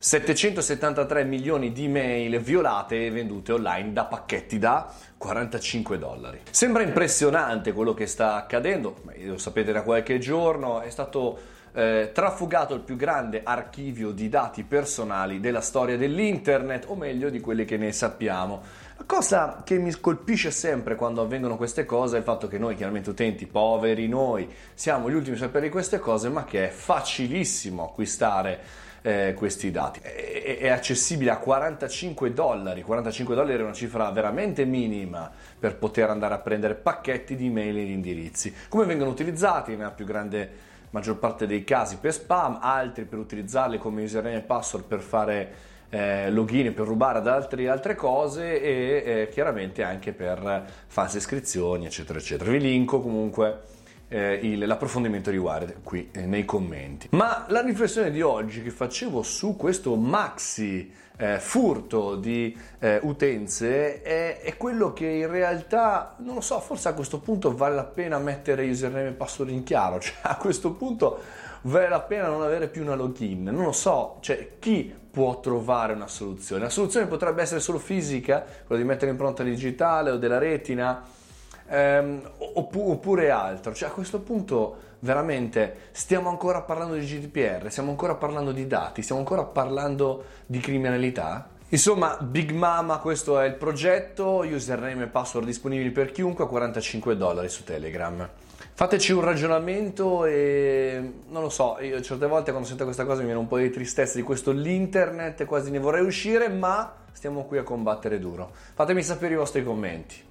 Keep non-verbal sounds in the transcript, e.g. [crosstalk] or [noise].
773 milioni di mail violate e vendute online da pacchetti da 45 dollari. Sembra impressionante quello che sta accadendo, lo sapete da qualche giorno, è stato eh, trafugato il più grande archivio di dati personali della storia dell'internet, o meglio di quelli che ne sappiamo. La cosa che mi colpisce sempre quando avvengono queste cose è il fatto che noi, chiaramente utenti poveri, noi siamo gli ultimi a sapere di queste cose, ma che è facilissimo acquistare eh, questi dati. È, è, accessibile a 45 dollari, 45 dollari è una cifra veramente minima per poter andare a prendere pacchetti di email e di indirizzi. Come vengono utilizzati nella più grande maggior parte dei casi per spam, altri per utilizzarli come username e password per fare eh, login per rubare ad altri, altre cose e eh, chiaramente anche per false iscrizioni eccetera eccetera. Vi linko comunque eh, il, l'approfondimento riguardo qui eh, nei commenti. Ma la riflessione di oggi che facevo su questo maxi eh, furto di eh, utenze è, è, quello che in realtà, non lo so, forse a questo punto vale la pena mettere username e password in chiaro, [laughs] cioè a questo punto vale la pena non avere più una login, non lo so, cioè chi può trovare una soluzione? La soluzione potrebbe essere solo fisica, quella di mettere impronta digitale o della retina ehm, oppure altro. Cioè a questo punto veramente stiamo ancora parlando di GDPR, stiamo ancora parlando di dati, stiamo ancora parlando di criminalità. Insomma, Big Mama, questo è il progetto, username e password disponibili per chiunque a 45 dollari su Telegram. Fateci un ragionamento e non lo so, io certe volte quando sento questa cosa mi viene un po' di tristezza di questo l'internet, quasi ne vorrei uscire, ma stiamo qui a combattere duro. Fatemi sapere i vostri commenti.